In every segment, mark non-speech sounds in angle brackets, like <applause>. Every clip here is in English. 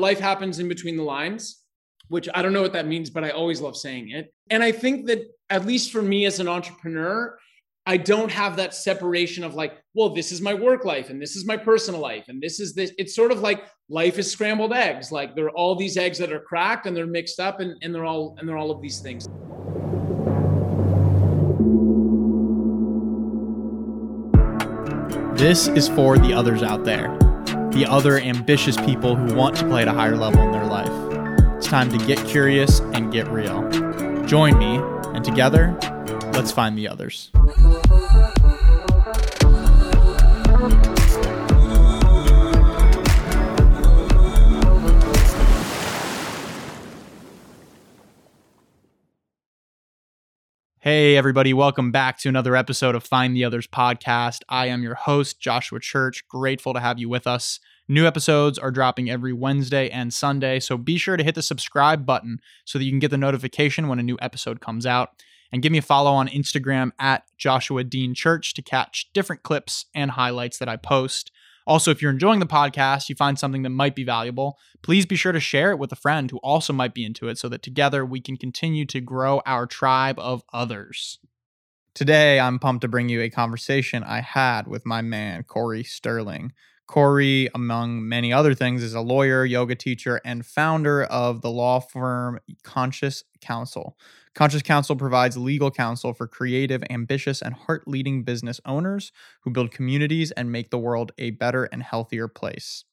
Life happens in between the lines, which I don't know what that means, but I always love saying it. And I think that, at least for me as an entrepreneur, I don't have that separation of like, well, this is my work life and this is my personal life and this is this. It's sort of like life is scrambled eggs. Like there are all these eggs that are cracked and they're mixed up and, and they're all and they're all of these things. This is for the others out there the other ambitious people who want to play at a higher level in their life. It's time to get curious and get real. Join me, and together, let's find the others. Hey, everybody, welcome back to another episode of Find the Others podcast. I am your host, Joshua Church. Grateful to have you with us. New episodes are dropping every Wednesday and Sunday, so be sure to hit the subscribe button so that you can get the notification when a new episode comes out. And give me a follow on Instagram at Joshua Dean Church to catch different clips and highlights that I post. Also, if you're enjoying the podcast, you find something that might be valuable, please be sure to share it with a friend who also might be into it so that together we can continue to grow our tribe of others. Today, I'm pumped to bring you a conversation I had with my man, Corey Sterling. Corey, among many other things, is a lawyer, yoga teacher, and founder of the law firm Conscious Counsel. Conscious Counsel provides legal counsel for creative, ambitious, and heart leading business owners who build communities and make the world a better and healthier place.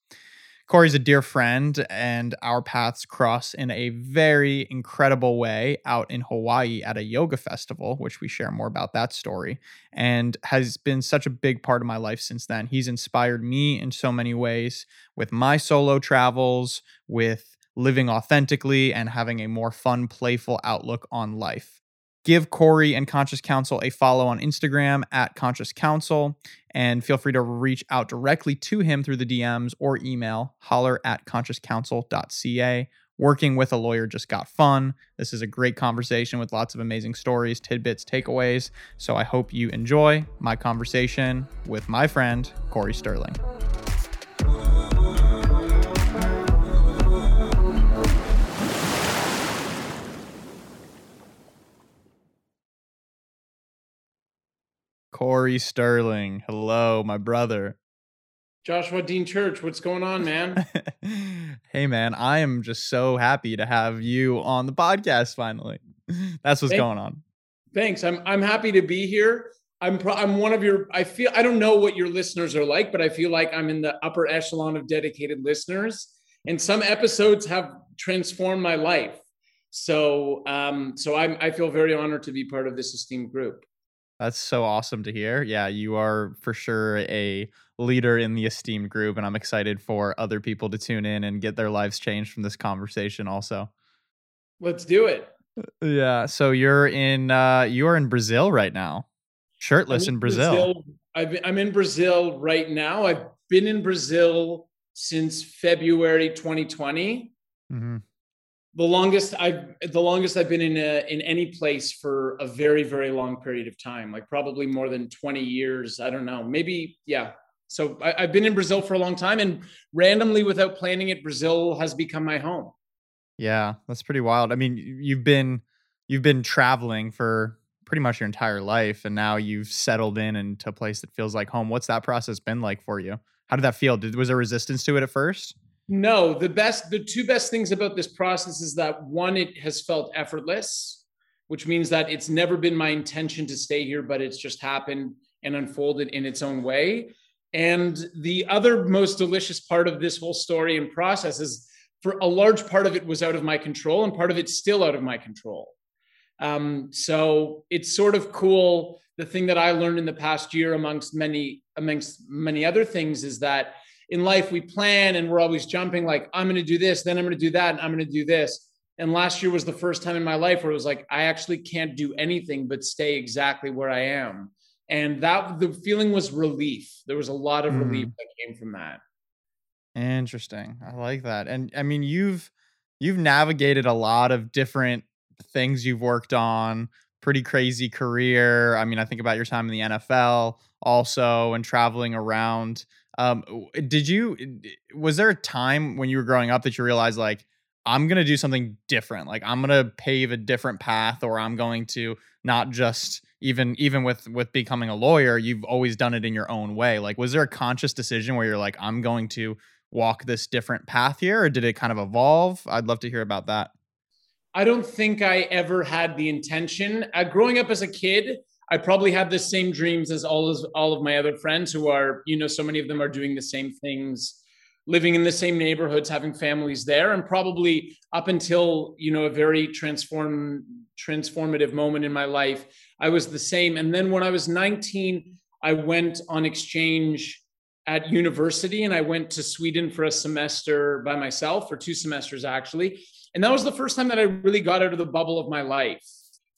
Corey's a dear friend, and our paths cross in a very incredible way out in Hawaii at a yoga festival, which we share more about that story, and has been such a big part of my life since then. He's inspired me in so many ways with my solo travels, with living authentically, and having a more fun, playful outlook on life give Corey and Conscious Counsel a follow on Instagram at Conscious Counsel, and feel free to reach out directly to him through the DMs or email holler at consciouscounsel.ca. Working with a lawyer just got fun. This is a great conversation with lots of amazing stories, tidbits, takeaways. So I hope you enjoy my conversation with my friend, Corey Sterling. Corey Sterling. Hello, my brother. Joshua Dean Church, what's going on, man? <laughs> hey, man, I am just so happy to have you on the podcast finally. <laughs> That's what's going on. Thanks. I'm I'm happy to be here. I'm pro- I'm one of your. I feel I don't know what your listeners are like, but I feel like I'm in the upper echelon of dedicated listeners, and some episodes have transformed my life. So um, so I'm I feel very honored to be part of this esteemed group. That's so awesome to hear. Yeah, you are for sure a leader in the esteemed group, and I'm excited for other people to tune in and get their lives changed from this conversation. Also, let's do it. Uh, yeah. So you're in uh, you're in Brazil right now, shirtless in, in, Brazil. Brazil. i am in Brazil right now. I've been in Brazil since February 2020. Mm-hmm the longest I've the longest I've been in a, in any place for a very very long period of time, like probably more than twenty years. I don't know, maybe yeah. So I, I've been in Brazil for a long time, and randomly, without planning it, Brazil has become my home. Yeah, that's pretty wild. I mean, you've been you've been traveling for pretty much your entire life, and now you've settled in into a place that feels like home. What's that process been like for you? How did that feel? Did was there resistance to it at first? No, the best, the two best things about this process is that one, it has felt effortless, which means that it's never been my intention to stay here, but it's just happened and unfolded in its own way. And the other most delicious part of this whole story and process is for a large part of it was out of my control and part of it's still out of my control. Um, so it's sort of cool. The thing that I learned in the past year amongst many, amongst many other things is that in life we plan and we're always jumping like i'm going to do this then i'm going to do that and i'm going to do this. And last year was the first time in my life where it was like i actually can't do anything but stay exactly where i am. And that the feeling was relief. There was a lot of mm. relief that came from that. Interesting. I like that. And i mean you've you've navigated a lot of different things you've worked on pretty crazy career. I mean i think about your time in the nfl also and traveling around Um, did you was there a time when you were growing up that you realized like I'm gonna do something different, like I'm gonna pave a different path, or I'm going to not just even even with with becoming a lawyer, you've always done it in your own way. Like, was there a conscious decision where you're like, I'm going to walk this different path here, or did it kind of evolve? I'd love to hear about that. I don't think I ever had the intention. Uh, growing up as a kid, I probably had the same dreams as all of all of my other friends who are, you know, so many of them are doing the same things, living in the same neighborhoods, having families there, and probably up until you know a very transform transformative moment in my life, I was the same. And then when I was 19, I went on exchange at university and I went to Sweden for a semester by myself, for two semesters actually. And that was the first time that I really got out of the bubble of my life.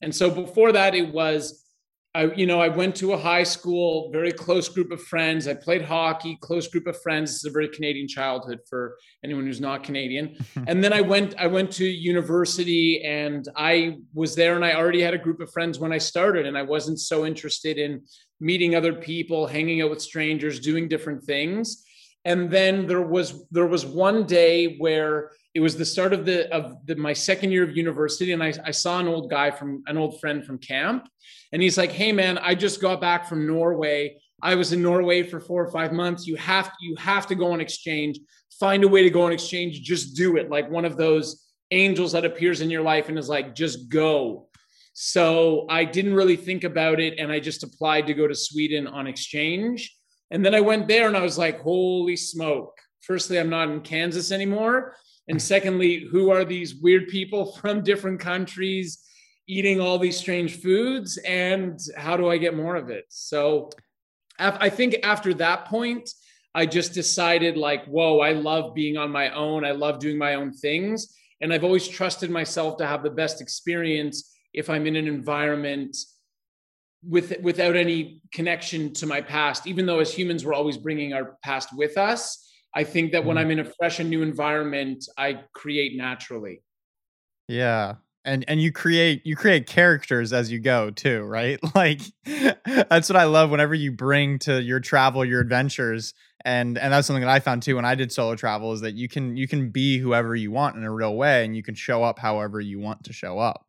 And so before that, it was I, you know, I went to a high school, very close group of friends. I played hockey, close group of friends. It's a very Canadian childhood for anyone who's not Canadian. <laughs> and then I went, I went to university, and I was there, and I already had a group of friends when I started, and I wasn't so interested in meeting other people, hanging out with strangers, doing different things. And then there was there was one day where it was the start of the of the, my second year of university, and I, I saw an old guy from an old friend from camp and he's like, "Hey man, I just got back from Norway. I was in Norway for 4 or 5 months. You have you have to go on exchange. Find a way to go on exchange. Just do it. Like one of those angels that appears in your life and is like, "Just go." So I didn't really think about it and I just applied to go to Sweden on exchange. And then I went there and I was like, "Holy smoke." Firstly, I'm not in Kansas anymore. And secondly, who are these weird people from different countries? eating all these strange foods and how do I get more of it? So I think after that point, I just decided like, whoa, I love being on my own. I love doing my own things. And I've always trusted myself to have the best experience if I'm in an environment with without any connection to my past even though as humans we're always bringing our past with us i think that when mm-hmm. i'm in a fresh and new environment i create naturally. Yeah and and you create you create characters as you go too right? <laughs> Like that's what i love whenever you bring to your travel your adventures and and that's something that i found too when i did solo travel is that you can you can be whoever you want in a real way and you can show up however you want to show up.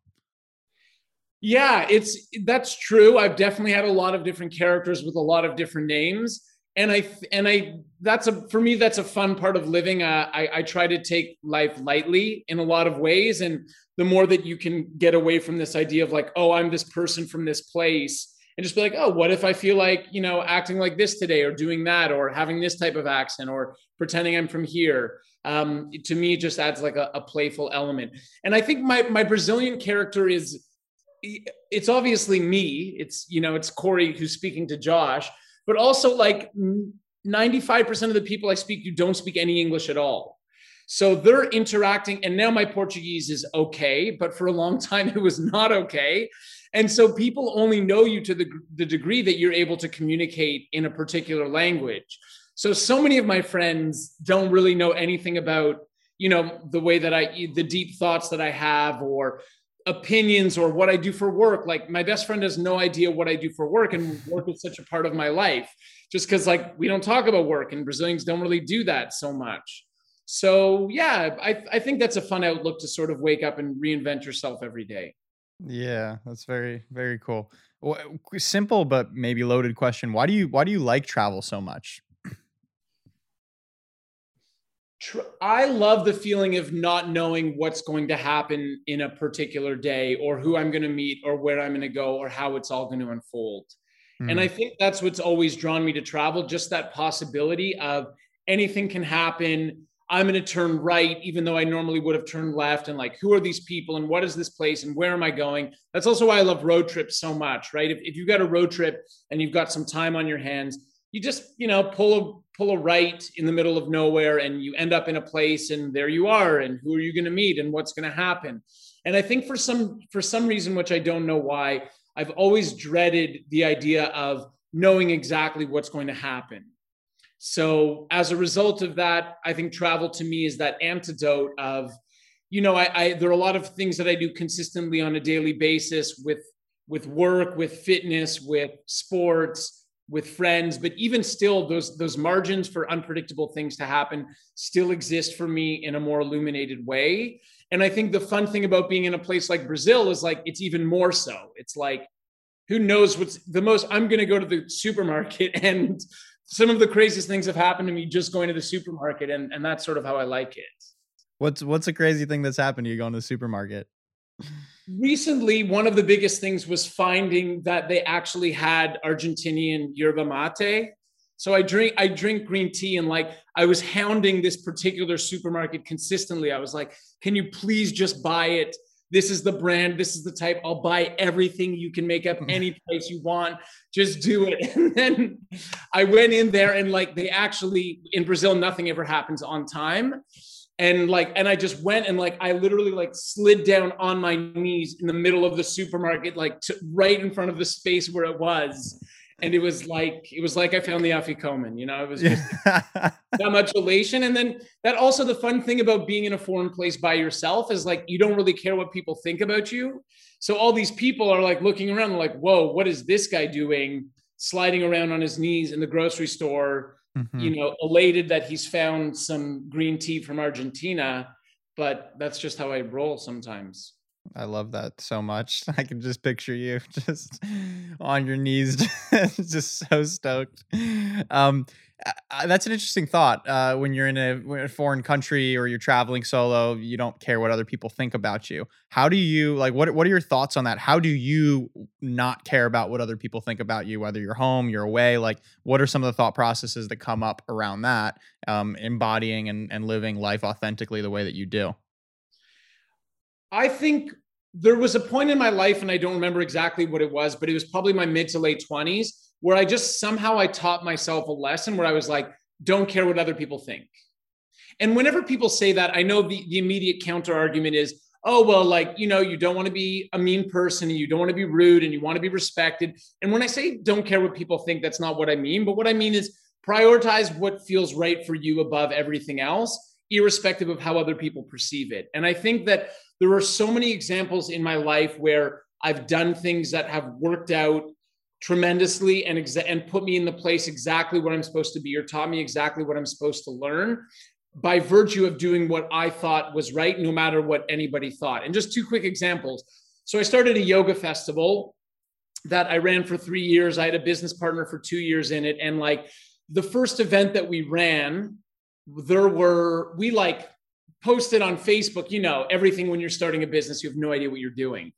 Yeah it's that's true. I've definitely had a lot of different characters with a lot of different names and I and I that's a for me that's a fun part of living. Uh, I I try to take life lightly in a lot of ways, and the more that you can get away from this idea of like, oh, I'm this person from this place, and just be like, oh, what if I feel like you know acting like this today, or doing that, or having this type of accent, or pretending I'm from here. Um, to me, it just adds like a, a playful element. And I think my my Brazilian character is it's obviously me. It's you know it's Corey who's speaking to Josh but also like 95% of the people I speak to don't speak any English at all. So they're interacting, and now my Portuguese is okay, but for a long <laughs> time it was not okay. And so people only know you to the, the degree that you're able to communicate in a particular language. So, so many of my friends don't really know anything about, you know, the way that I, the deep thoughts that I have, or opinions or what I do for work. Like my best friend has no idea what I do for work, and <laughs> work is such a part of my life. Just because like we don't talk about work, and Brazilians don't really do that so much. So yeah, I I think that's a fun outlook to sort of wake up and reinvent yourself every day. Yeah, that's very very cool. Well, simple but maybe loaded question. Why do you why do you like travel so much? I love the feeling of not knowing what's going to happen in a particular day or who I'm going to meet or where I'm going to go or how it's all going to unfold. Mm. And I think that's what's always drawn me to travel just that possibility of anything can happen. I'm going to turn right, even though I normally would have turned left. And like, who are these people and what is this place and where am I going? That's also why I love road trips so much, right? If, if you've got a road trip and you've got some time on your hands, you just you know pull a pull a right in the middle of nowhere and you end up in a place and there you are and who are you going to meet and what's going to happen? And i think for some for some reason which i don't know why i've always dreaded the idea of knowing exactly what's going to happen. So as a result of that i think travel to me is that antidote of you know I, I there are a lot of things that i do consistently on a daily basis with with work with fitness with sports with friends, but even still, those those margins for unpredictable things to happen still exist for me in a more illuminated way. And I think the fun thing about being in a place like Brazil is like it's even more so. It's like who knows what's the most I'm going to go to the supermarket <laughs> and some of the craziest things have happened to me just going to the supermarket and and that's sort of how I like it. What's what's a crazy thing that's happened to you going to the supermarket? <laughs> recently one of the biggest things was finding that they actually had argentinian yerba mate. So i drink i drink green tea and like i was hounding this particular supermarket consistently. I was like can you please just buy it? This is the brand. This is the type. I'll buy everything. You can make up any <laughs> place you want. Just do it. <laughs> And then i went in there and like they actually in brazil nothing ever happens on time and like and i just went and like i literally like slid down on my knees in the middle of the supermarket like to, right in front of the space where it was. And it was like it was like i found the afikoman you know? It was just <laughs> that much elation. And then that also the fun thing about being in a foreign place by yourself is like you don't really care what people think about you. So all these people are like looking around like whoa what is this guy doing sliding around on his knees in the grocery store mm-hmm. you know, elated that he's found some green tea from Argentina. But that's just how I roll sometimes. I love that so much. <laughs> I can just picture you <laughs> just on your knees, <laughs> just so stoked. Um, that's an interesting thought. Uh, when you're in a, a, foreign country or you're traveling solo, you don't care what other people think about you. How do you like? What What are your thoughts on that? How do you not care about what other people think about you, whether you're home, you're away? Like, what are some of the thought processes that come up around that, um, embodying and, and living life authentically the way that you do? I think there was a point in my life, and I don't remember exactly what it was, but it was probably my mid to late twenties where I just somehow I taught myself a lesson where I was like, don't care what other people think. And whenever people say that, I know the, the immediate counter argument is, oh, well, like, you know, you don't want to be a mean person and you don't want to be rude and you want to be respected. And when I say don't care what people think, that's not what I mean. But what I mean is prioritize what feels right for you above everything else, irrespective of how other people perceive it. And I think that there are so many examples in my life where I've done things that have worked out tremendously and exa- and put me in the place exactly what I'm supposed to be or taught me exactly what I'm supposed to learn by virtue of doing what I thought was right, no matter what anybody thought. And just two quick examples. So I started a yoga festival that I ran for three years. I had a business partner for two years in it. And like the first event that we ran, there were, we like posted on Facebook, you know, everything when you're starting a business, you have no idea what you're doing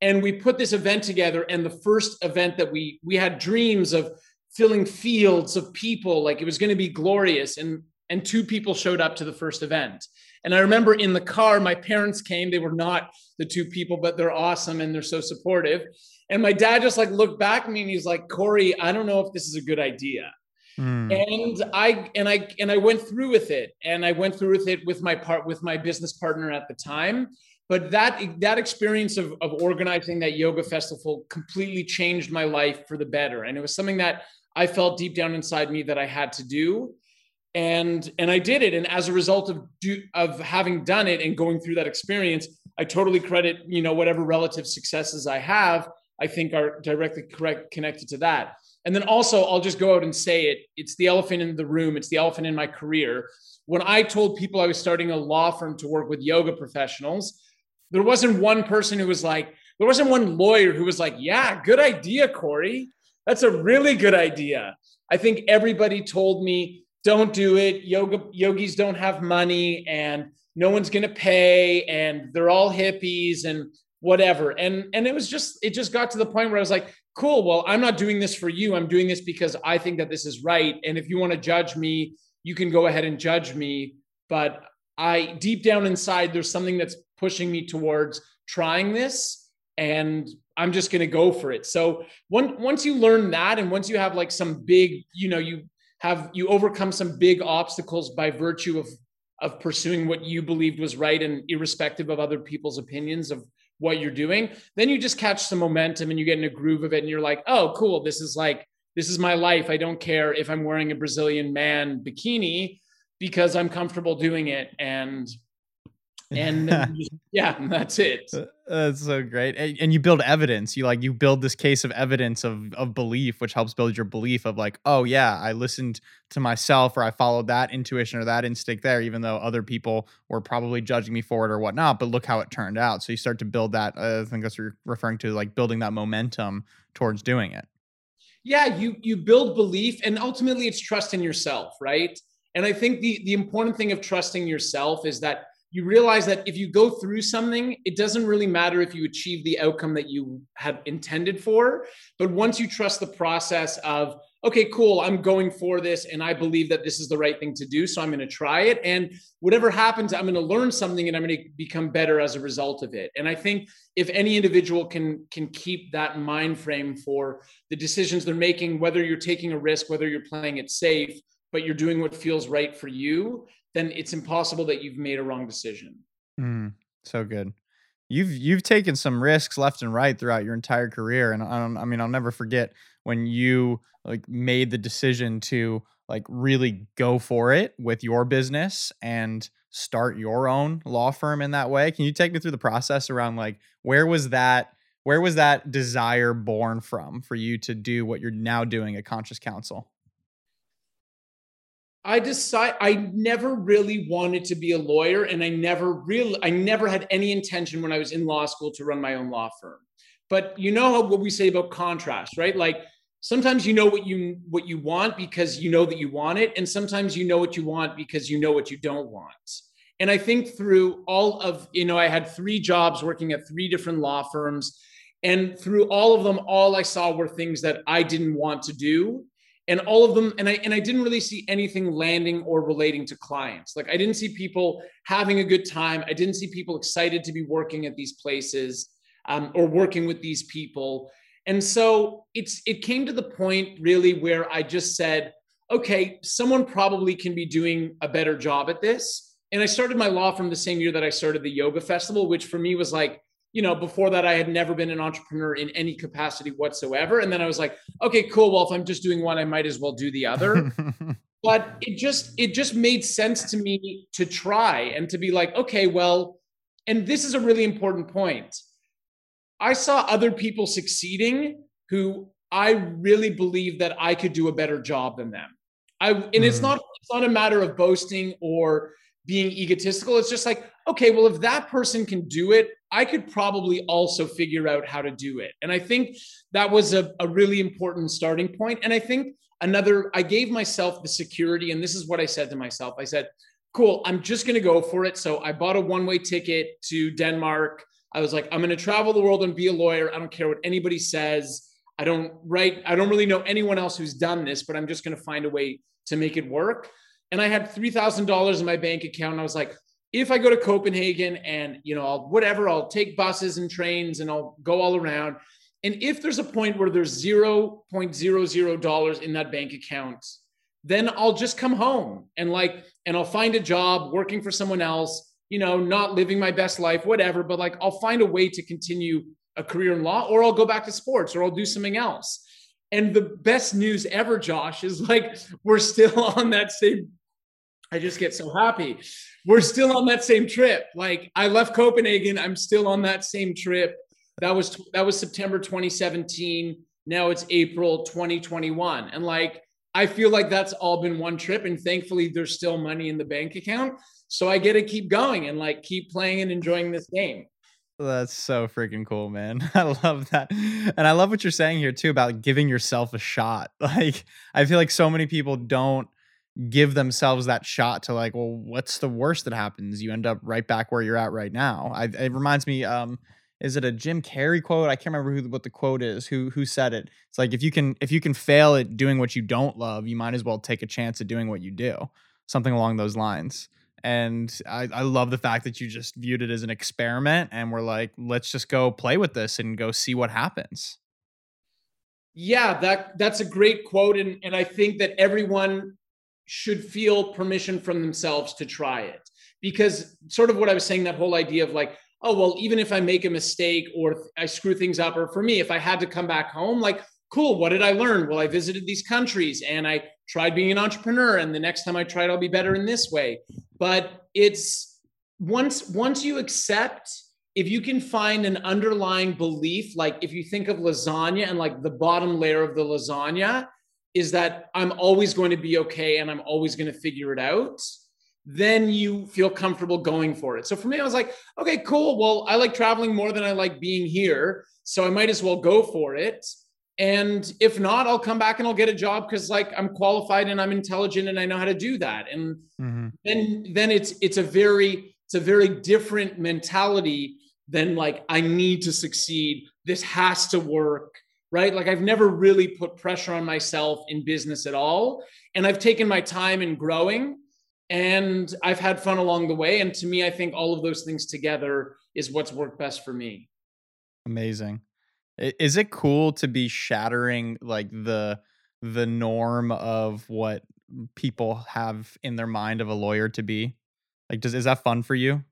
and we put this event together and the first event that we we had dreams of filling fields of people like it was going to be glorious and and two people showed up to the first event. And i remember in the car my parents came they were not the two people but they're awesome and they're so supportive. And my dad just like looked back at me and he's like corey i don't know if this is a good idea. Mm. and i and i and i went through with it and i went through with it with my part with my business partner at the time but that that experience of, of organizing that yoga festival completely changed my life for the better. And it was something that i felt deep down inside me that i had to do. And and i did it. And as a result of do, of having done it and going through that experience i totally credit you know whatever relative successes i have i think are directly correct connected to that. And then also i'll just go out and say it it's the elephant in the room. It's the elephant in my career. When i told people i was starting a law firm to work with yoga professionals there wasn't one person who was like, there wasn't one lawyer who was like, yeah, good idea, Corey. That's a really good idea. I think everybody told me, don't do it. Yoga yogis don't have money and no one's going to pay and they're all hippies and whatever. And and it was just it just got to the point where I was like, cool, well, I'm not doing this for you. I'm doing this because I think that this is right and if you want to judge me, you can go ahead and judge me, but I deep down inside there's something that's pushing me towards trying this and I'm just going to go for it. So once once you learn that and once you have like some big, you know, you have you overcome some big obstacles by virtue of of pursuing what you believed was right and irrespective of other people's opinions of what you're doing, then you just catch some momentum and you get in a groove of it and you're like, "Oh, cool, this is like this is my life. I don't care if I'm wearing a Brazilian man bikini because I'm comfortable doing it and and <laughs> yeah, that's it. Uh, that's so great. And, and, you build evidence. You like you build this case of evidence of of belief, which helps build your belief of like, oh yeah, I listened to myself or I followed that intuition or that instinct there, even though other people were probably judging me for it or whatnot. But look how it turned out. So you start to build that. Uh, I think that's what you're referring to, like building that momentum towards doing it. Yeah, you you build belief, and ultimately it's trust in yourself, right? And I think the the important thing of trusting yourself is that you realize that if you go through something, it doesn't really matter if you achieve the outcome that you have intended for. But once you trust the process of, okay, cool, I'm going for this and I believe that this is the right thing to do. So I'm going to try it. And whatever happens, I'm going to learn something and I'm going to become better as a result of it. And I think if any individual can can keep that mind frame for the decisions they're making, whether you're taking a risk, whether you're playing it safe, but you're doing what feels right for you, then it's impossible that you've made a wrong decision. Mm, so good. You've you've taken some risks left and right throughout your entire career, and I, don't, I mean I'll never forget when you like made the decision to like really go for it with your business and start your own law firm in that way. Can you take me through the process around like where was that where was that desire born from for you to do what you're now doing at Conscious Counsel? I decide I never really wanted to be a lawyer and I never really I never had any intention when I was in law school to run my own law firm. But you know what we say about contrast, right? Like sometimes you know what you what you want because you know that you want it and sometimes you know what you want because you know what you don't want. And I think through all of, you know, I had 3 jobs working at 3 different law firms and through all of them all I saw were things that I didn't want to do and all of them and i and i didn't really see anything landing or relating to clients. Like i didn't see people having a good time. I didn't see people excited to be working at these places um, or working with these people. And so it's it came to the point really where i just said okay someone probably can be doing a better job at this. And i started my law firm the same year that i started the yoga festival which for me was like you know, before that, I had never been an entrepreneur in any capacity whatsoever. And then I was like, okay, cool. Well, if I'm just doing one, I might as well do the other. <laughs> but it just it just made sense to me to try and to be like, okay, well, and this is a really important point. I saw other people succeeding who I really believe that I could do a better job than them. I and mm. it's not it's not a matter of boasting or being egotistical. It's just like, okay, well, if that person can do it, I could probably also figure out how to do it. And I think that was a, a really important starting point. And I think another, I gave myself the security, and this is what I said to myself I said, cool, I'm just going to go for it. So I bought a one way ticket to Denmark. I was like, I'm going to travel the world and be a lawyer. I don't care what anybody says. I don't write, I don't really know anyone else who's done this, but I'm just going to find a way to make it work. And I had $3,000 in my bank account. And I was like, if I go to Copenhagen and you know I'll whatever I'll take buses and trains and I'll go all around. And if there's a point where there's 0.00 dollars in that bank account then I'll just come home and like and I'll find a job working for someone else you know not living my best life whatever. But like I'll find a way to continue a career in law or I'll go back to sports or I'll do something else. And the best news ever Josh is like we're still <laughs> on that same I just get so happy. We're still on that same trip. Like I left Copenhagen, I'm still on that same trip. That was that was September 2017. Now it's April 2021. And like I feel like that's all been one trip and thankfully there's still money in the bank account. So I get to keep going and like keep playing and enjoying this game. That's so freaking cool, man. <laughs> I love that. And I love what you're saying here too about giving yourself a shot. <laughs> Like I feel like so many people don't give themselves that shot to like, well, what's the worst that happens? You end up right back where you're at right now. I, it reminds me, um, is it a Jim Carrey quote? I can't remember who what the quote is. Who who said it? It's like if you can if you can fail at doing what you don't love, you might as well take a chance at doing what you do. Something along those lines. And I, I love the fact that you just viewed it as an experiment and we're like, let's just go play with this and go see what happens. Yeah, that that's a great quote. And and I think that everyone should feel permission from themselves to try it. Because, sort of what I was saying, that whole idea of like, oh, well, even if I make a mistake or I screw things up, or for me, if I had to come back home, like, cool, what did I learn? Well, I visited these countries and I tried being an entrepreneur. And the next time I try it, I'll be better in this way. But it's, once once you accept if you can find an underlying belief like if you think of lasagna and like the bottom layer of the lasagna is that i'm always going to be okay and i'm always going to figure it out then you feel comfortable going for it. So for me i was like okay cool. Well i like traveling more than i like being here so i might as well go for it. And if not i'll come back and i'll get a job because like i'm qualified and i'm intelligent and i know how to do that. And mm-hmm. then then it's it's a very it's a very different mentality than like i need to succeed. This has to work right like i've never really put pressure on myself in business at all and i've taken my time in growing and i've had fun along the way and to me i think all of those things together is what's worked best for me amazing is it cool to be shattering like the the norm of what people have in their mind of a lawyer to be? Like does is that fun for you?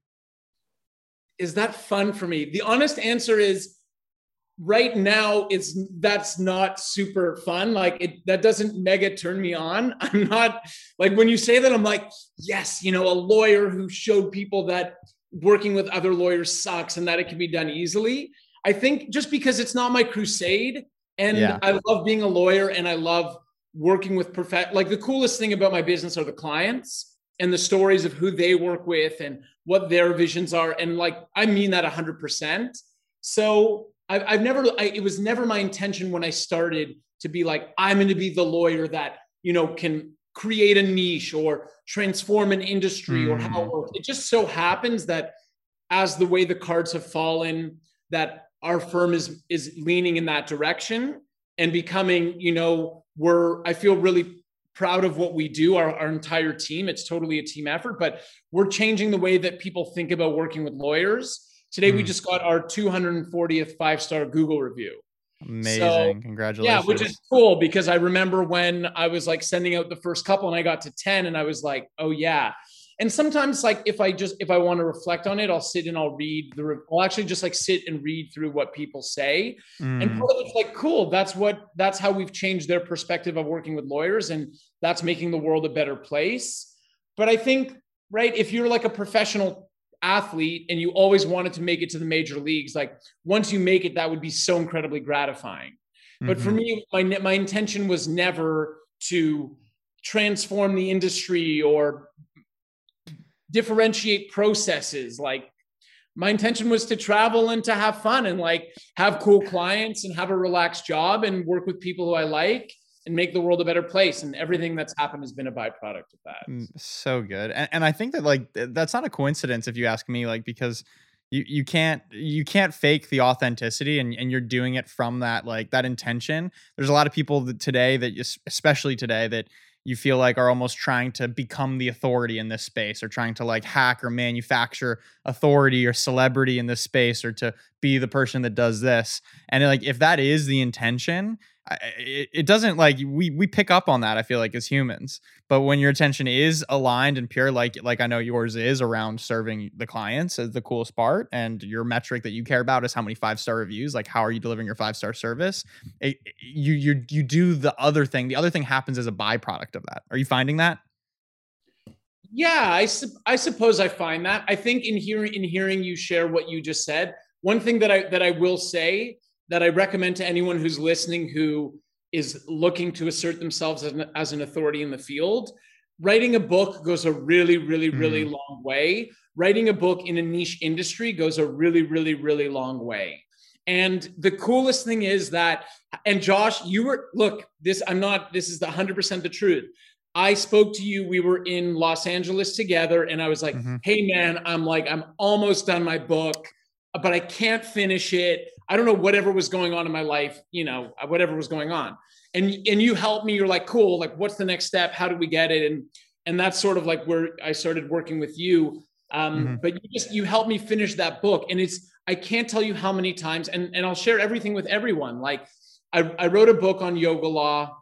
Is that fun for me? The honest answer is right now it's that's not super fun like it that doesn't mega turn me on <laughs> i'm not like when you say that i'm like yes you know a lawyer who showed people that working with other lawyers sucks and that it can be done easily I think just because it's not my crusade and yeah. I love being a lawyer and I love working with perfect like the coolest thing about my business are the clients and the stories of who they work with and what their visions are and like I mean that 100%. So I've, I've never I, it was never my intention when I started to be like I'm going to be the lawyer that you know can create a niche or transform an industry mm. or how it mm. works. It just so happens that as the way the cards have fallen that our firm is is leaning in that direction and becoming you know we're i feel really proud of what we do our, our entire team it's totally a team effort but we're changing the way that people think about working with lawyers today mm. we hmm. just got our 240th five star google review amazing so, congratulations yeah which is cool because i remember when i was like sending out the first couple and i got to 10 and i was like oh yeah and sometimes like if i just if i want to reflect on it i'll sit and i'll read the i'll actually just like sit and read through what people say mm. and part of it's like cool that's what that's how we've changed their perspective of working with lawyers and that's making the world a better place but i think right if you're like a professional athlete and you always wanted to make it to the major leagues like once you make it that would be so incredibly gratifying mm-hmm. but for mm-hmm. me my my intention was never to transform the industry or differentiate processes like my intention was to travel and to have fun and like have cool clients and have a relaxed job and work with people who I like and make the world a better place. And everything that's happened has been a byproduct of that. Mm, so good. And, and I think that like that's not a coincidence if you ask me, like because you you can't you can't fake the authenticity and, and you're doing it from that like that intention. There's a lot of people that today that especially today that you feel like are almost trying to become the authority in this space or trying to like hack or manufacture authority or celebrity in this space or to be the person that does this and like if that is the intention it, doesn't like we we pick up on that i feel like as humans but when your attention is aligned and pure like like i know yours is around serving the clients is the coolest part and your metric that you care about is how many five star reviews like how are you delivering your five star service? It, you you you do the other thing the other thing happens as a byproduct of that. Are you finding that? Yeah i su- i suppose i find that. I think in hearing in hearing you share what you just said one thing that i that i will say that I recommend to anyone who's listening who is looking to assert themselves as an, as an authority in the field. Writing a book goes a really, really, really mm. long way. Writing a book in a niche industry goes a really, really, really long way. And the coolest thing is that, and Josh, you were, look, this, I'm not, this is the 100% the truth. I spoke to you. We were in Los Angeles together, and I was like, mm-hmm. hey, man, I'm like, I'm almost done my book but I can't finish it. I don't know whatever was going on in my life, you know, whatever was going on. And and you helped me. You're like, cool. Like, what's the next step? How do we get it? And and that's sort of like where I started working with you. Um, mm-hmm. But you just you helped me finish that book, and it's I can't tell you how many times. And and I'll share everything with everyone. Like, I, I wrote a book on yoga law.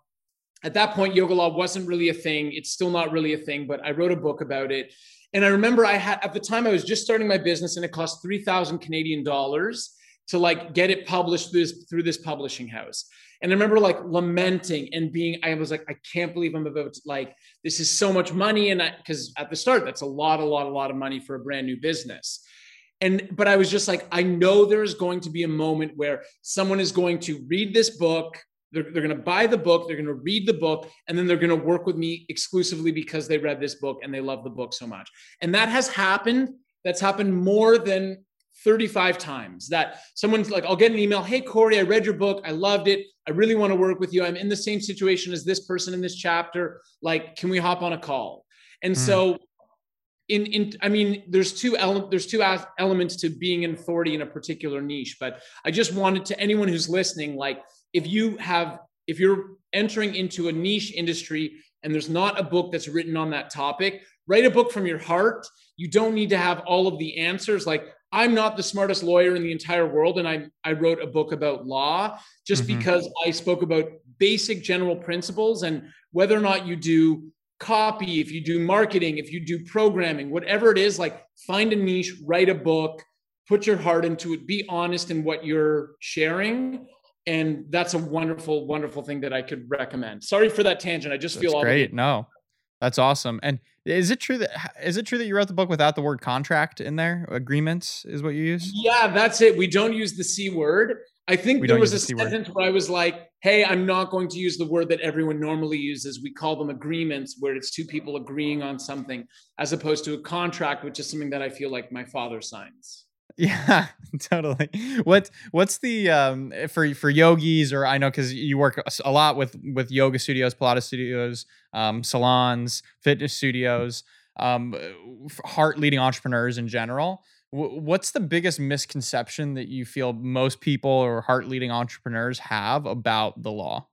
At that point, yoga law wasn't really a thing. It's still not really a thing, but I wrote a book about it. And I remember I had at the time I was just starting my business and it cost 3,000 Canadian dollars to like get it published through this, through this publishing house. And I remember like lamenting and being, I was like, I can't believe I'm about to like, this is so much money. And cause at the start, that's a lot, a lot, a lot of money for a brand new business. And, but I was just like, I know there's going to be a moment where someone is going to read this book. They're, they're going to buy the book. They're going to read the book. And then they're going to work with me exclusively because they read this book and they love the book so much. And that has happened. That's happened more than 35 times that someone's like, I'll get an email. Hey, Corey, I read your book. I loved it. I really want to work with you. I'm in the same situation as this person in this chapter. Like, can we hop on a call? And mm. so, in, in, I mean, there's two elements, there's two elements to being an authority in a particular niche, but I just wanted to anyone who's listening, like, if you have, if you're entering into a niche industry and there's not a book that's written on that topic, write a book from your heart. You don't need to have all of the answers. Like, I'm not the smartest lawyer in the entire world, and I, I wrote a book about law just mm-hmm. because I spoke about basic general principles and whether or not you do copy, if you do marketing, if you do programming, whatever it is, like find a niche, write a book, put your heart into it, be honest in what you're sharing. And that's a wonderful, wonderful thing that I could recommend. Sorry for that tangent. I just that's feel great. No, that's awesome. And is it true that is it true that you wrote the book without the word contract in there? Agreements is what you use? Yeah, that's it. We don't use the C word. I think we there was a sentence where I was like, "Hey, I'm not going to use the word that everyone normally uses. We call them agreements, where it's two people agreeing on something, as opposed to a contract, which is something that I feel like my father signs." <laughs> Yeah, <laughs> totally. What what's the um for for yogis or I know because you work a lot with with yoga studios, Pilates studios, um, salons, fitness studios, um, heart leading entrepreneurs in general. what's the biggest misconception that you feel most people or heart leading entrepreneurs have about the law?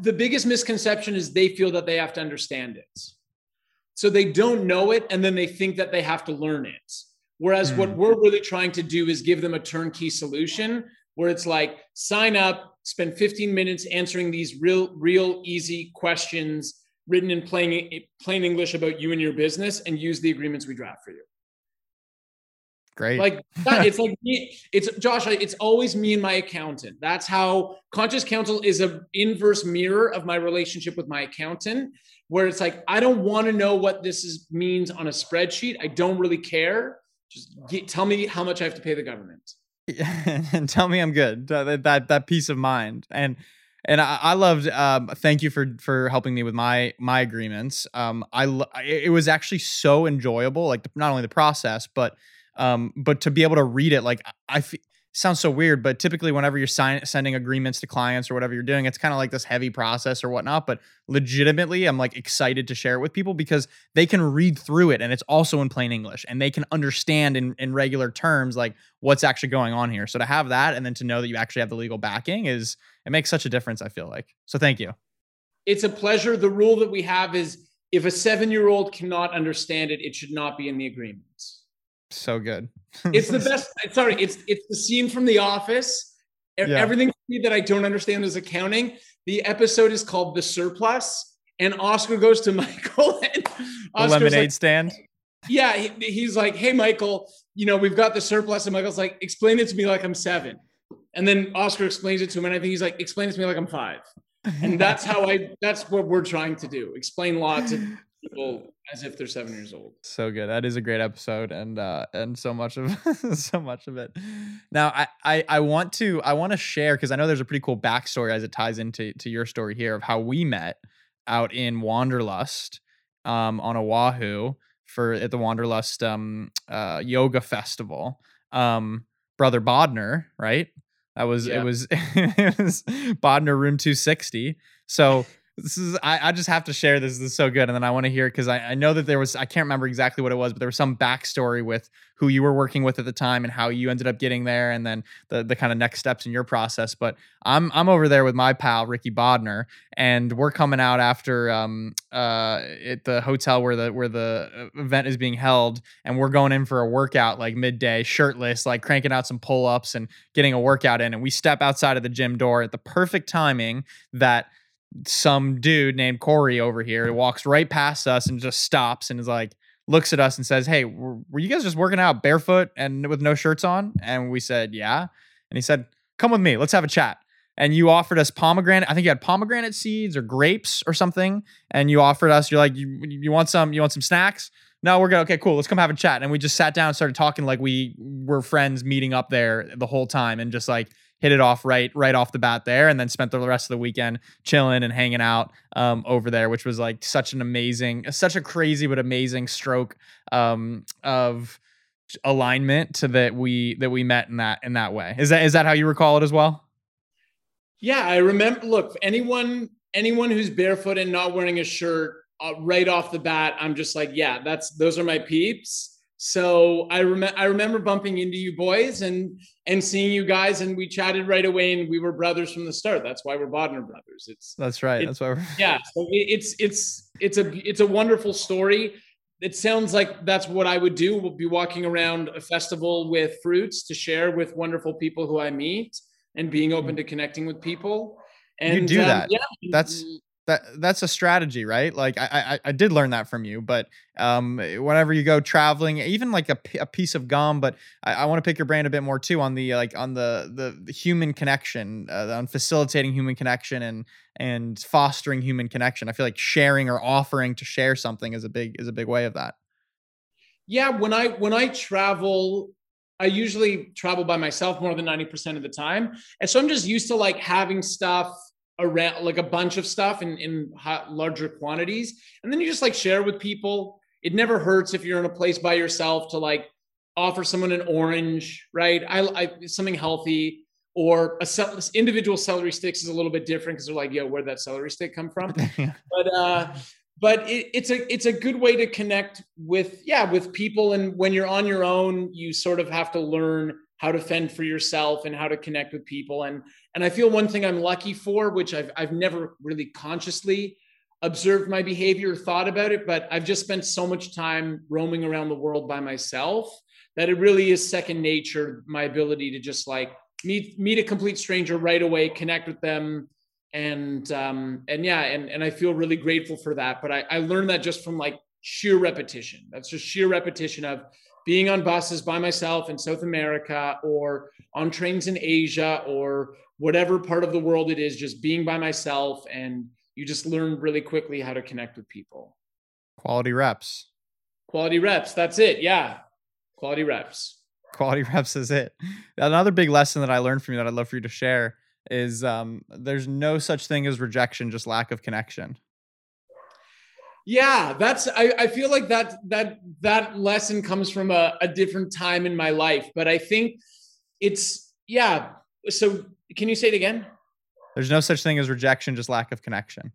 The biggest misconception is they feel that they have to understand it. So they don't know it and then they think that they have to learn it Whereas mm. what we're really trying to do is give them a turnkey solution where it's like sign up, spend 15 minutes answering these real, real easy questions written in plain, plain English about you and your business and use the agreements we draft for you. Great. Like that, it's like <laughs> me, it's Josh, it's always me and my accountant. That's how conscious counsel is a inverse mirror of my relationship with my accountant, where it's like, I don't want to know what this is, means on a spreadsheet. I don't really care. Just get, tell me how much I have to pay the government. and <laughs> tell me I'm good. That, that that peace of mind. And and I, I loved. Um, thank you for for helping me with my my agreements. Um, I it was actually so enjoyable. Like not only the process, but um, but to be able to read it. Like I feel sounds so weird, but typically whenever you're sign- sending agreements to clients or whatever you're doing, it's kind of like this heavy process or whatnot. But legitimately, I'm like excited to share it with people because they can read through it and it's also in plain English and they can understand in, in regular terms like what's actually going on here. So to have that and then to know that you actually have the legal backing is it makes such a difference, I feel like. So thank you. It's a pleasure. The rule that we have is if a seven year old cannot understand it, it should not be in the agreements. So good. it's the <laughs> best. Sorry, it's it's the scene from The Office. Yeah. Everything that I don't understand is accounting. The episode is called The Surplus, and Oscar goes to <laughs> Michael and Oscar's lemonade like, stand. Yeah, he, he's like, "Hey, Michael, you know we've got the surplus," and Michael's like, "Explain it to me like I'm seven. And then Oscar explains it to him, and I think he's like, "Explain it to me like I'm five. And that's how I. That's what we're trying to do. Explain law to people as if they're seven years old. So good. That is a great episode, and uh, and so much of <laughs> so much of it. Now, I I, I want to I want to share because I know there's a pretty cool backstory as it ties into to your story here of how we met out in Wanderlust um, on Oahu for at the Wanderlust um, uh, yoga festival. Um, Brother Bodner, right? That was yeah. it was <laughs> it was Bodner room 260. So this is I, I just have to share this. This is so good, and then I want to hear because I, I know that there was I can't remember exactly what it was, but there was some backstory with who you were working with at the time and how you ended up getting there, and then the the kind of next steps in your process. But I'm I'm over there with my pal Ricky Bodner, and we're coming out after um uh at the hotel where the where the uh, event is being held, and we're going in for a workout like midday, shirtless, like cranking out some pull ups and getting a workout in, and we step outside of the gym door at the perfect timing that some dude named Corey over here walks right past us and just stops and is like, looks at us and says, Hey, were, were you guys just working out barefoot and with no shirts on? And we said, Yeah. And he said, Come with me. Let's have a chat. and you offered us pomegranate. I think you had pomegranate seeds or grapes or something, and you offered us. You're like, you, you want some? You want some snacks? No, we're good. Okay, cool. Let's come have a chat. And we just sat down and started talking like we were friends meeting up there the whole time, and just like hit it off right right off the bat there, and then spent the rest of the weekend chilling and hanging out um, over there, which was like such an amazing, such a crazy but amazing stroke um, of alignment to that we that we met in that in that way. Is that is that how you recall it as well? Yeah, I remember. Look, anyone anyone who's barefoot and not wearing a shirt uh, right off the bat, I'm just like, yeah, that's those are my peeps. So I remember I remember bumping into you boys and and seeing you guys, and we chatted right away, and we were brothers from the start. That's why we're Bodner brothers. It's that's right. That's why we're <laughs> yeah. So it's it's it's a it's a wonderful story. It sounds like that's what I would do. We'll be walking around a festival with fruits to share with wonderful people who I meet and being open mm. to connecting with people. And you do um, that. Yeah, that's that that's a strategy, right? Like I, I I did learn that from you, but um, whenever you go traveling, even like a, a piece of gum, but I, I want to pick your brain a bit more too on the like on the the, the human connection, uh, on facilitating human connection and and fostering human connection. I feel like sharing or offering to share something is a big is a big way of that. Yeah, when I when I travel, I usually travel by myself more than 90% of the time. And so I'm just used to like having stuff around, like a bunch of stuff in, in hot, larger quantities. And then you just like share with people. It never hurts if you're in a place by yourself to like offer someone an orange, right? I, I something healthy or a cel- individual celery sticks is a little bit different because they're like, yo, where'd that celery stick come from? <laughs> but uh, but it, it's a it's a good way to connect with yeah with people and when you're on your own you sort of have to learn how to fend for yourself and how to connect with people and and i feel one thing i'm lucky for which i've, I've never really consciously observed my behavior or thought about it but i've just spent so much time roaming around the world by myself that it really is second nature my ability to just like meet meet a complete stranger right away connect with them and um, and yeah, and and I feel really grateful for that. But I, I learned that just from like sheer repetition. That's just sheer repetition of being on buses by myself in South America or on trains in Asia or whatever part of the world it is, just being by myself. And you just learn really quickly how to connect with people. Quality reps. Quality reps. That's it. Yeah. Quality reps. Quality <laughs> reps is it. Another big lesson that I learned from you that I'd love for you to share is um, there's no such thing as rejection, just lack of connection. Yeah, that's I, I feel like that that that lesson comes from a, a different time in my life, but I think it's yeah. So can you say it again? There's no such thing as rejection, just lack of connection.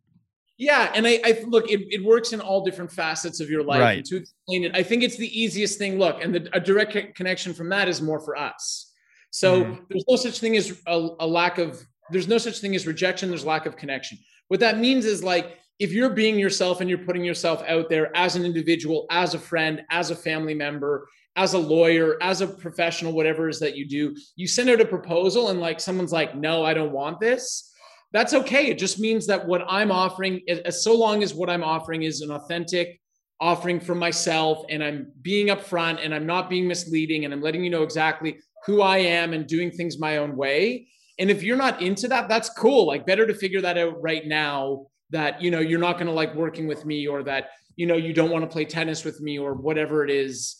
Yeah, and I, I look, it, it works in all different facets of your life. Right. to explain it, I think it's the easiest thing. Look, and the, a direct connection from that is more for us. So mm-hmm. there's no such thing as a, a lack of there's no such thing as rejection there's lack of connection what that means is like if you're being yourself and you're putting yourself out there as an individual as a friend as a family member as a lawyer as a professional whatever it is that you do you send out a proposal and like someone's like no i don't want this that's okay it just means that what i'm offering as so long as what i'm offering is an authentic offering from myself and i'm being upfront and i'm not being misleading and i'm letting you know exactly who I am and doing things my own way. And if you're not into that, that's cool. Like better to figure that out right now that, you know, you're not going to like working with me or that, you know, you don't want to play tennis with me or whatever it is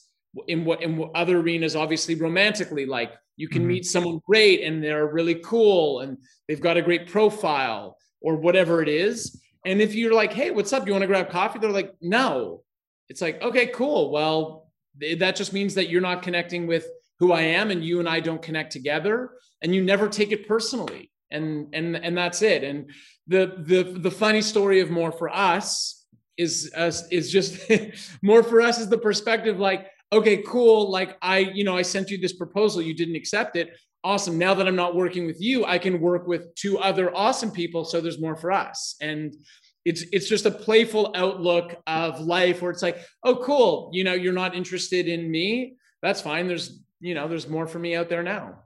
in what in what other arenas, obviously romantically, like you can mm-hmm. meet someone great and they're really cool and they've got a great profile or whatever it is. And if you're like, hey, what's up? You want to grab coffee? They're like, no. It's like, okay, cool. Well, that just means that you're not connecting with who I am and you and I don't connect together and you never take it personally. And and and that's it. And the the the funny story of more for us is us is just <laughs> more for us is the perspective like okay cool. Like I you know I sent you this proposal. You didn't accept it. Awesome. Now that I'm not working with you I can work with two other awesome people. So there's more for us. And it's it's just a playful outlook of life where it's like oh cool. You know you're not interested in me. That's fine. There's you know, there's more for me out there now.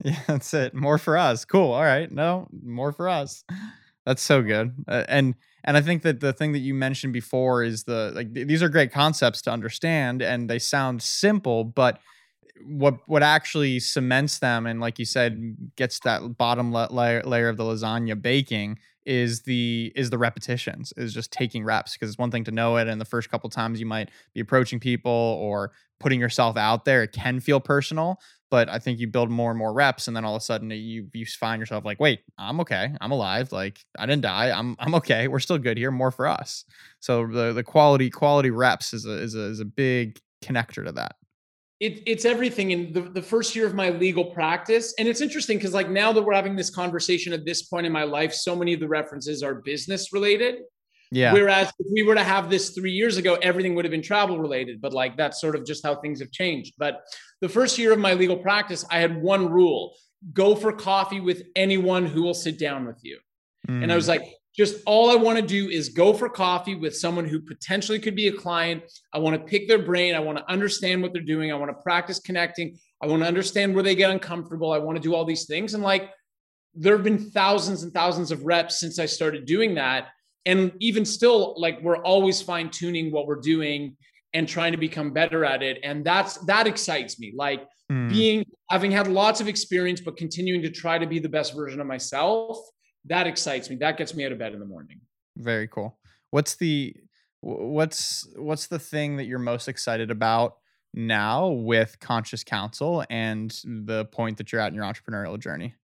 <laughs> Yeah, that's it. More for us. Cool. All right. No, more for us. That's so good. Uh, and and I think that the thing that you mentioned before is the like th- these are great concepts to understand and they sound simple, but what what actually cements them and like you said gets that bottom layer layer of the lasagna baking is the is the repetitions is just taking reps because it's one thing to know it and the first couple times you might be approaching people or putting yourself out there it can feel personal but i think you build more and more reps and then all of a sudden you you find yourself like wait i'm okay. I'm alive. Like i didn't die. I'm i'm okay. We're still good here. More for us. So the the quality quality reps is a is a, is a big connector to that. It, it's everything in the, the first year of my legal practice and it's interesting because like now that we're having this conversation at this point in my life so many of the references are business related yeah whereas if we were to have this three years ago everything would have been travel related but like that's sort of just how things have changed but the first year of my legal practice i had one rule go for coffee with anyone who will sit down with you mm. and i was mm. like just all I want to do is go for coffee with someone who potentially could be a client. I want to pick their brain. I want to understand what they're doing. I want to practice connecting. I want to understand where they get uncomfortable. I want to do all these things. And like, there have been thousands and thousands of reps since I started doing that. And even still, like, we're always fine tuning what we're doing and trying to become better at it. And that's that excites me. Like, mm. being having had lots of experience, but continuing to try to be the best version of myself that excites me. That gets me out of bed in the morning. Very cool. What's the what's what's the thing that you're most excited about now with conscious counsel and the point that you're at in your entrepreneurial journey?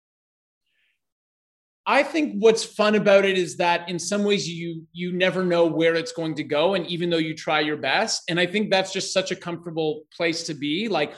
I think what's fun about it is that in some ways you you never know where it's going to go. And even though you try your best and I think that's just such a comfortable place to be like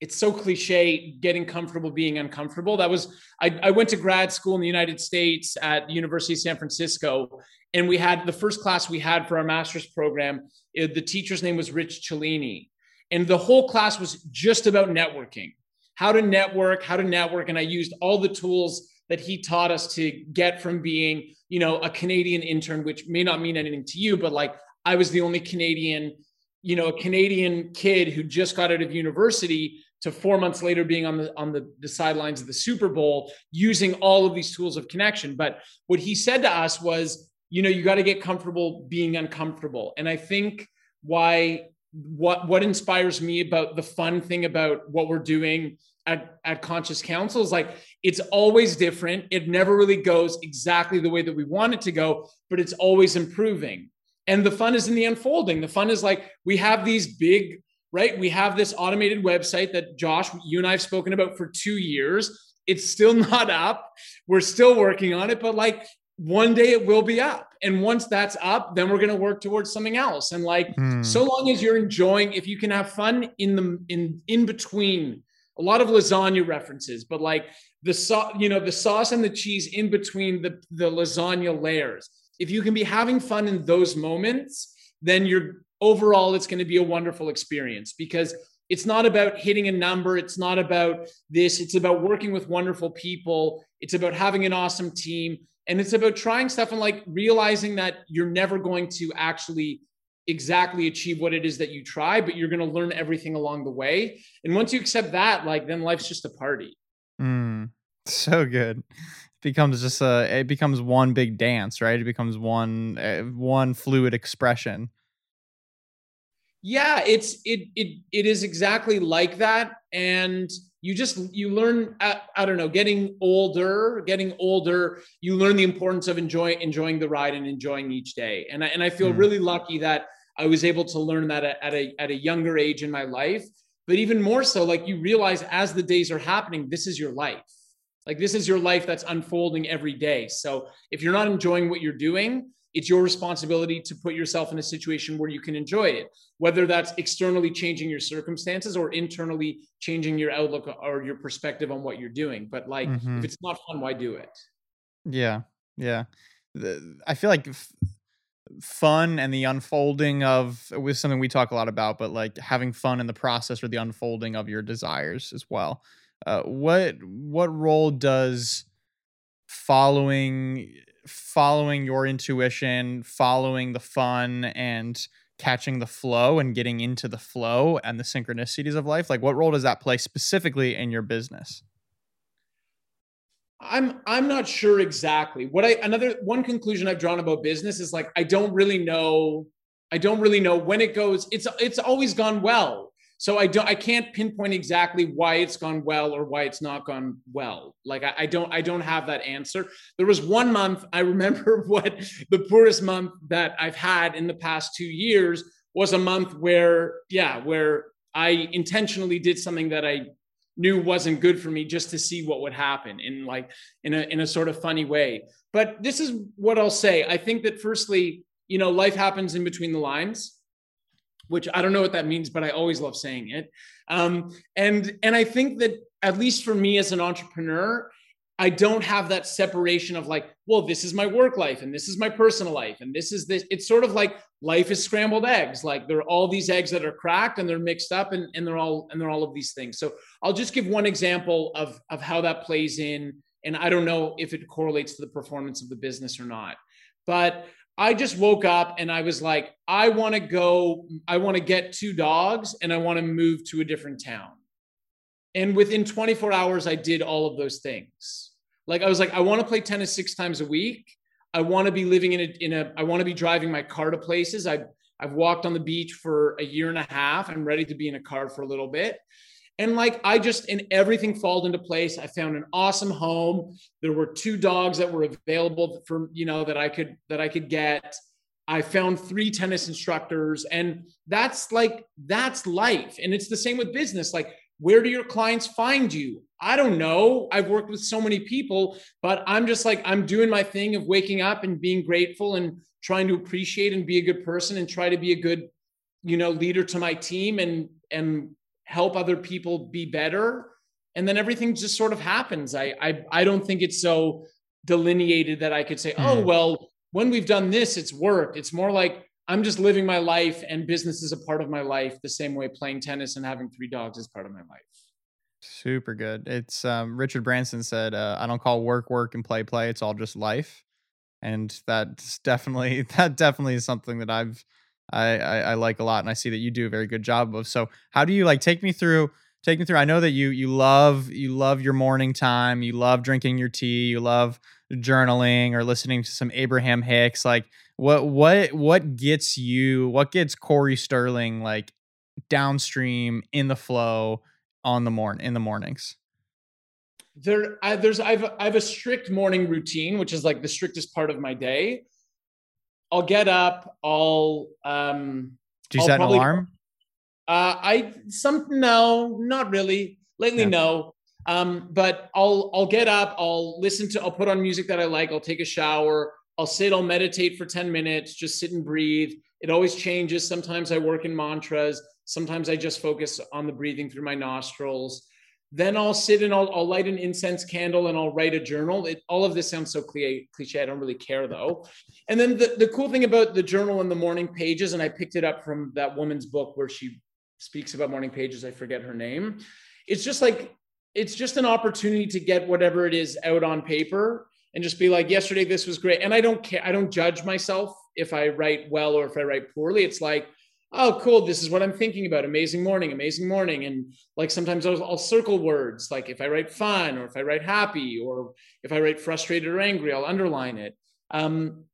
it's so cliche getting comfortable being uncomfortable. That was I, I, went to grad school in the united states at university of san francisco and we had the first class we had for our master's program it, the teacher's name was rich cellini. And the whole class was just about networking. How to network how to network and i used all the tools that he taught us to get from being you know a canadian intern which may not mean anything to you but like i was the only canadian you know a canadian kid who just got out of university to four months later being on the on the, the sidelines of the Super Bowl using all of these tools of connection. But what he said to us was, you know, you got to get comfortable being uncomfortable. And I think why what what inspires me about the fun thing about what we're doing at, at conscious counsel is like it's always different it never really goes exactly the way that we want it to go but it's always improving and the fun is in the unfolding the fun is like we have these big right? We have this automated website that Josh, you and I have spoken about for two years. It's still <laughs> not up. We're still working on it, but like one day it will be up. And once that's up, then we're going to work towards something else. And like, mm. so long as you're enjoying, if you can have fun in the, in, in between a lot of lasagna references, but like the sauce, you know, the sauce and the cheese in between the, the lasagna layers. If you can be having fun in those moments, then you're overall it's going to be a wonderful experience because it's not about hitting a number it's not about this it's about working with wonderful people it's about having an awesome team and it's about trying stuff and like realizing that you're never going to actually exactly achieve what it is that you try but you're going to learn everything along the way. And once you accept that like then life's just a party. Mm, so good. It becomes just a it becomes one big dance right? It becomes one uh, one fluid expression. Yeah it's it it it is exactly like that. And you just you learn I, I, don't know getting older getting older you learn the importance of enjoying enjoying the ride and enjoying each day. And i, and I feel mm. really lucky that i was able to learn that at a at a younger age in my life but even more so like you realize as the days are happening this is your life like this is your life that's unfolding every day so if you're not enjoying what you're doing it's your responsibility to put yourself in a situation where you can enjoy it, whether that's externally changing your circumstances or internally changing your outlook or your perspective on what you're doing. But like, mm-hmm. if it's not fun, why do it? Yeah. Yeah. I feel like fun and the unfolding of was something we talk a lot about, but like having fun in the process or the unfolding of your desires as well. Uh, what what role does following following your intuition, following the fun and catching the flow and getting into the flow and the synchronicities of life? Like what role does that play specifically in your business? I'm I'm not sure exactly. What I another one conclusion I've drawn about business is like I don't really know I don't really know when it goes it's it's always gone well. so I don't I can't pinpoint exactly why it's gone well or why it's not gone well. Like I, I don't I don't have that answer. There was one month I <laughs> remember what the poorest month that I've had in the past two years was a month where yeah where I intentionally did something that I knew wasn't good for me just to see what would happen in like in a in a sort of funny way. But this is what I'll say. I think that firstly, you know, life happens in between the lines which I don't know what that means, but I always love saying it. Um, and and I think that at least for me as an entrepreneur, I don't have that separation of like, well, this is my work life and this is my personal life and this is this. It's sort of like life is scrambled eggs. Like there are all these eggs that are cracked and they're mixed up and, and they're all and they're all of these things. So I'll just give one example of of how that plays in. And I don't know if it correlates to the performance of the business or not. But I just woke up and I was like, I want to go, I want to get two dogs and I want to move to a different town. And within 24 hours, I did all of those things. Like I was like, I want to play tennis six times a week. I want to be living in a, in a, I want to be driving my car to places. I've, I've walked on the beach for a year and a half. I'm ready to be in a car for a little bit. And like I just and everything fall into place. I found an awesome home. There were two dogs that were available for you know that I could that I could get. I found three tennis instructors, and that's like that's life. And it's the same with business. Like, where do your clients find you? I don't know. I've worked with so many people, but I'm just like I'm doing my thing of waking up and being grateful and trying to appreciate and be a good person and try to be a good, you know, leader to my team and and help other people be better and then everything just sort of happens i i, I don't think it's so delineated that i could say mm. oh hmm. well when we've done this it's worked it's more like i'm just living my life and business is a part of my life the same way playing tennis and having three dogs is part of my life super good it's um, richard branson said uh, i don't call work work and play play it's all just life and that's definitely <laughs> that definitely is something that i've I, I, I like a lot, and I see that you do a very good job of. So, how do you like take me through? Take me through. I know that you you love you love your morning time. You love drinking your tea. You love journaling or listening to some Abraham Hicks. Like, what what what gets you? What gets Corey Sterling like downstream in the flow on the morn in the mornings? There, I, there's I've I have a strict morning routine, which is like the strictest part of my day. I'll get up. I'll. Um, Do you I'll set probably, an alarm? Uh, I some no, not really. Lately, yeah. no. Um, but I'll I'll get up. I'll listen to. I'll put on music that I like. I'll take a shower. I'll sit. I'll meditate for ten minutes. Just sit and breathe. It always changes. Sometimes I work in mantras. Sometimes I just focus on the breathing through my nostrils. Then I'll sit and I'll, I'll light an incense candle and I'll write a journal. It, all of this sounds so cliche. I don't really care though. And then the, the cool thing about the journal and the morning pages, and I picked it up from that woman's book where she speaks about morning pages. I forget her name. It's just like, it's just an opportunity to get whatever it is out on paper and just be like, yesterday, this was great. And I don't care. I don't judge myself if I write well or if I write poorly. It's like, oh cool. This is what i'm thinking about. Amazing morning amazing morning. And like sometimes I'll, I'll, circle words like if i write fun or if i write happy or if i write frustrated or angry i'll underline it. Um,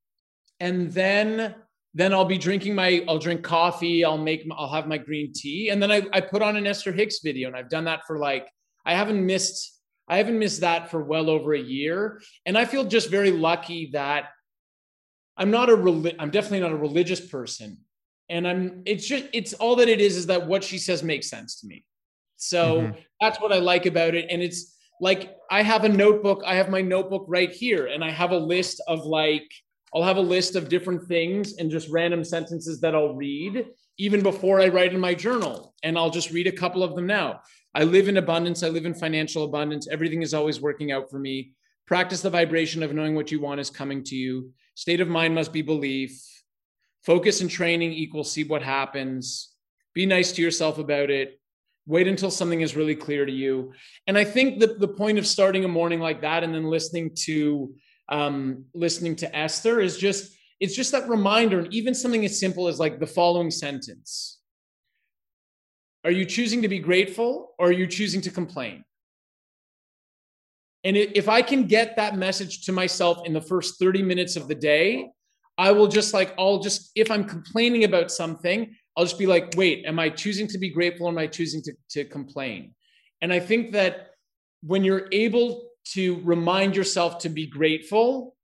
and then then i'll be drinking my i'll drink coffee i'll make i'll have my green tea. And then I, I put on an esther hicks video and i've done that for like i haven't missed i haven't missed that for well over a year. And i feel just very lucky that i'm not a i'm definitely not a religious person and i'm it's just it's all that it is is that what she says makes sense to me. So mm-hmm. that's what i like about it. And it's like i have a notebook i have my notebook right here and i have a list of like i'll have a list of different things and just random sentences that i'll read even before i write in my journal. And i'll just read a couple of them now. I live in abundance i live in financial abundance everything is always working out for me. Practice the vibration of knowing what you want is coming to you. State of mind must be belief focus and training equals see what happens. Be nice to yourself about it. Wait until something is really clear to you. And i think that the point of starting a morning like that and then listening to um, listening to esther is just it's just that reminder and even something as simple as like the following sentence. Are you choosing to be grateful or are you choosing to complain? And if i can get that message to myself in the first 30 minutes of the day I will just like, I'll just, if I'm complaining about something, I'll just be like, wait, am I choosing to be grateful or am I choosing to, to complain? And I think that when you're able to remind yourself to be grateful,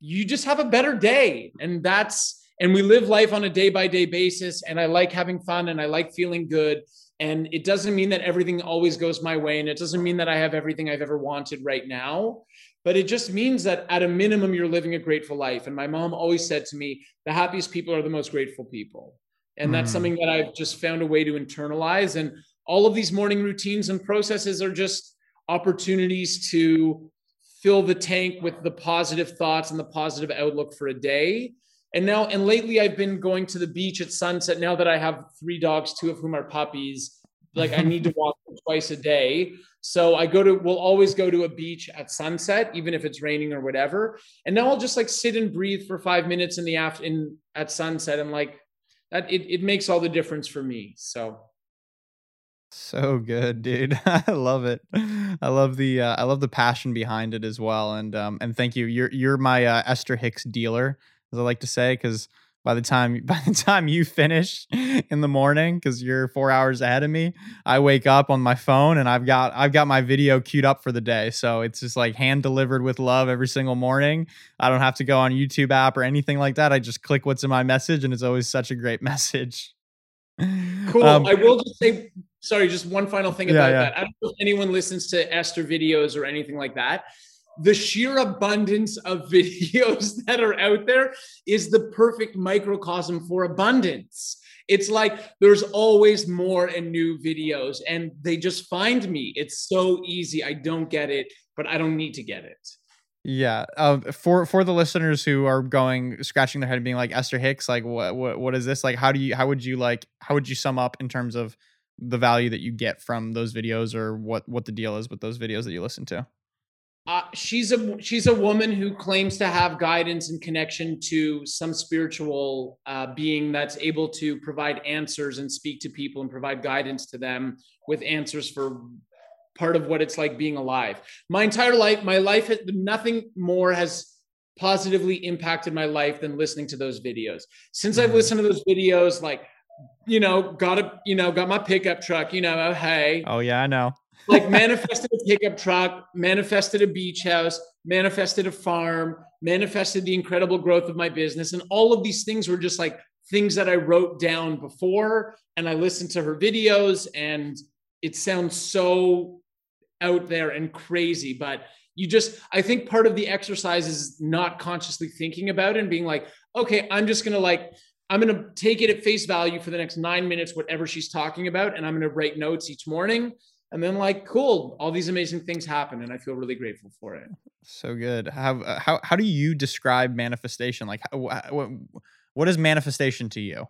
you just have a better day. And that's, and we live life on a day by day basis. And I like having fun and I like feeling good. And it doesn't mean that everything always goes my way. And it doesn't mean that I have everything I've ever wanted right now. But it just means that at a minimum, you're living a grateful life. And my mom always said to me, the happiest people are the most grateful people. And that's mm. something that I've just found a way to internalize. And all of these morning routines and processes are just opportunities to fill the tank with the positive thoughts and the positive outlook for a day. And now, and lately, I've been going to the beach at sunset. Now that I have three dogs, two of whom are puppies, like I need to <laughs> walk twice a day. So I go to, we'll always go to a beach at sunset, even if it's raining or whatever. And now I'll just like sit and breathe for five minutes in the after in at sunset. And like that, it, it makes all the difference for me. So so good, dude. <laughs> I love it. I love the uh, I love the passion behind it as well. And um and thank you. You're you're my uh, Esther Hicks dealer, as I like to say, because by the time <laughs> by the time you finish in the morning because you're four hours ahead of me i wake up on my phone and i've got i've got my video queued up for the day so it's just like hand delivered with love every single morning i don't have to go on youtube app or anything like that i just click what's in my message and it's always such a great <laughs> message cool um, i will just say sorry, just one final thing about yeah, yeah. that. I don't know if anyone listens to Esther videos or anything like that. The sheer abundance of <laughs> videos that are out there is the perfect microcosm for abundance. It's like there's always more and new videos, and they just find me. It's so easy. I don't get it, but I don't need to get it. Yeah. Uh, for for the listeners who are going scratching their head and being like Esther Hicks, like what what what is this? Like how do you how would you like how would you sum up in terms of the value that you get from those videos or what what the deal is with those videos that you listen to uh, she's a she's a woman who claims to have guidance and connection to some spiritual uh, being that's able to provide answers and speak to people and provide guidance to them with answers for part of what it's like being alive. My entire life, my life, has, nothing more has positively impacted my life than listening to those videos. Since I've mm-hmm. listened to those videos, like you know, got a, you know, got my pickup truck, you know, hey. Oh yeah, I know. Like manifested a pickup truck, manifested a beach house, manifested a farm, manifested the incredible growth of my business. And all of these things were just like things that I wrote down before. And I listened to her videos and it sounds so out there and crazy, but you just, I think part of the exercise is not consciously thinking about it and being like, okay, I'm just going to like I'm going to take it at face value for the next nine minutes, whatever she's talking about. And I'm going to write notes each morning. And then, like, cool, all these amazing things happen. And I feel really grateful for it. So good. How, uh, how, how do you describe manifestation? Like, what, what is manifestation to you?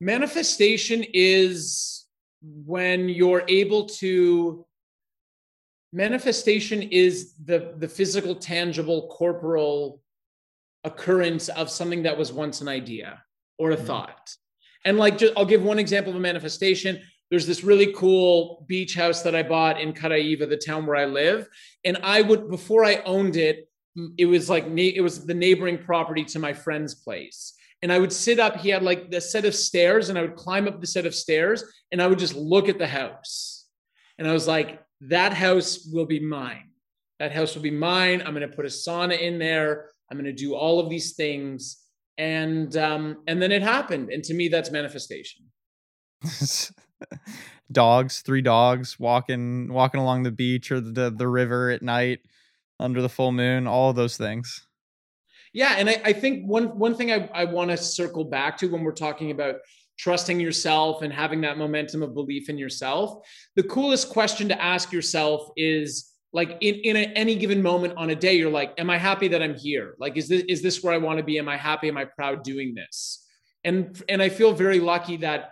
Manifestation is when you're able to manifestation is the the physical tangible corporal occurrence of something that was once an idea or a mm-hmm. thought. And like, just, I'll give one example of a manifestation. There's this really cool beach house that I bought in Caraíva, the town where I live. And I would, before I owned it, it was like, it was the neighboring property to my friend's place. And I would sit up, he had like the set of stairs, and I would climb up the set of stairs and I would just look at the house. And I was like, that house will be mine. That house will be mine. I'm going to put a sauna in there. I'm going to do all of these things. And um, and then it happened. And to me, that's manifestation. <laughs> dogs, three dogs walking walking along the beach or the the river at night under the full moon, all those things. Yeah, and I, I think one one thing I, I want to circle back to when we're talking about trusting yourself and having that momentum of belief in yourself, the coolest question to ask yourself is like in, in a, any given moment on a day you're like am i happy that i'm here? Like is this is this where i want to be? Am i happy? Am i proud doing this? And and i feel very lucky that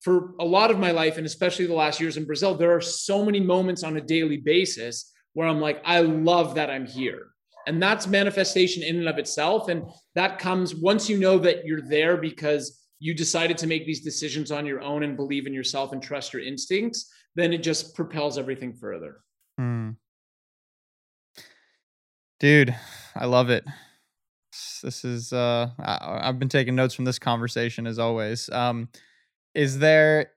for a lot of my life and especially the last years in brazil there are so many moments on a daily basis where i'm like i love that i'm here and that's manifestation in and of itself and that comes once you know that you're there because you decided to make these decisions on your own and believe in yourself and trust your instincts then it just propels everything further mm. Dude, I love it. This is uh I, have been taking notes from this conversation as always. Um is there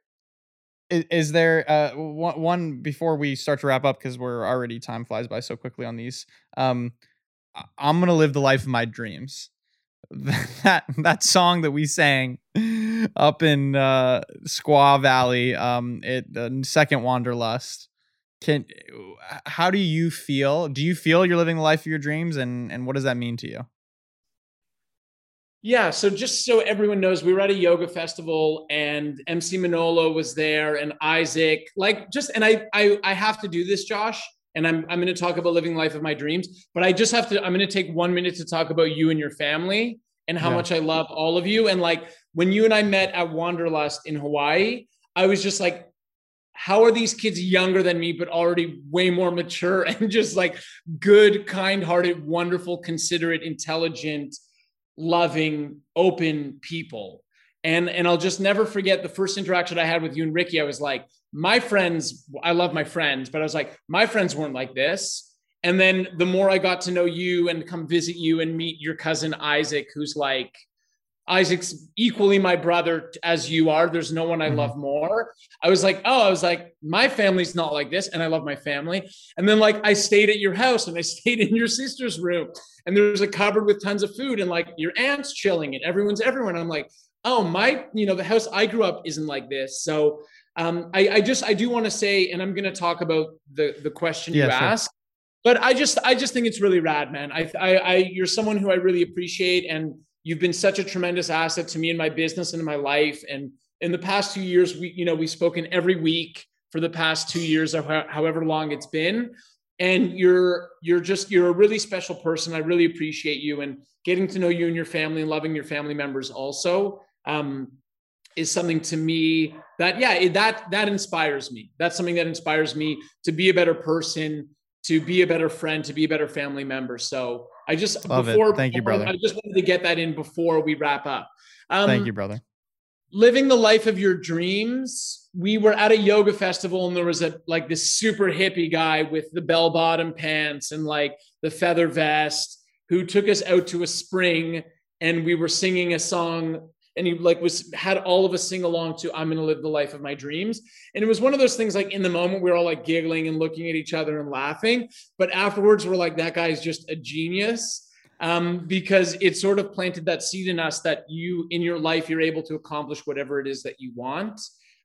is, is there uh one, one before we start to wrap up because we're already time flies by so quickly on these. Um I'm to live the life of my dreams. <laughs> that that song that we sang up in uh Squaw Valley um it the second wanderlust can how do you feel do you feel you're living the life of your dreams and and what does that mean to you yeah, so just so everyone knows, we were at a yoga festival and MC Manolo was there and Isaac, like just and I I I have to do this, Josh, and I'm I'm going to talk about living life of my dreams, but I just have to I'm going to take 1 minute to talk about you and your family and how yeah. much I love all of you and like when you and I met at Wanderlust in Hawaii, I was just like how are these kids younger than me but already way more mature <laughs> and just like good kind-hearted wonderful considerate intelligent loving open people. And and i'll just never forget the first interaction i had with you and ricky. I was like my friends i love my friends but i was like my friends weren't like this. And then the more i got to know you and come visit you and meet your cousin isaac who's like Isaac's equally my brother as you are. There's no one I mm-hmm. love more. I was like, oh, I was like, my family's not like this, and I love my family. And then like I stayed at your house and I <laughs> stayed in your sister's room, and there's a cupboard with tons of food, and like your aunt's chilling, and everyone's everyone. I'm like, oh, my, you know, the house I grew up isn't like this. So um, I, I just I do want to say, and I'm going to talk about the the question yeah, you sure. asked. But I just I just think it's really rad, man. I, I I you're someone who I really appreciate and you've been such a tremendous asset to me in my business and in my life. And in the past two years, we, you know, we've spoken every week for the past two years however long it's been. And you're you're just you're a really special person. I really appreciate you and getting to know you and your family and loving your family members also um, is something to me that yeah that that inspires me. That's something that inspires me to be a better person, to be a better friend, to be a better family member. So I just Love before it. thank you, brother. I just wanted to get that in before we wrap up. Um, thank you, brother. Living the life of your dreams. We were at a yoga festival and there was a like this super hippie guy with the bell bottom pants and like the feather vest who took us out to a spring and we were singing a song and he like was had all of us sing along to i'm to live the life of my dreams. And it was one of those things like in the moment we were all like giggling and looking at each other and laughing. But afterwards we're like that guy is just a genius um, because it sort of planted that seed in us that you in your life you're able to accomplish whatever it is that you want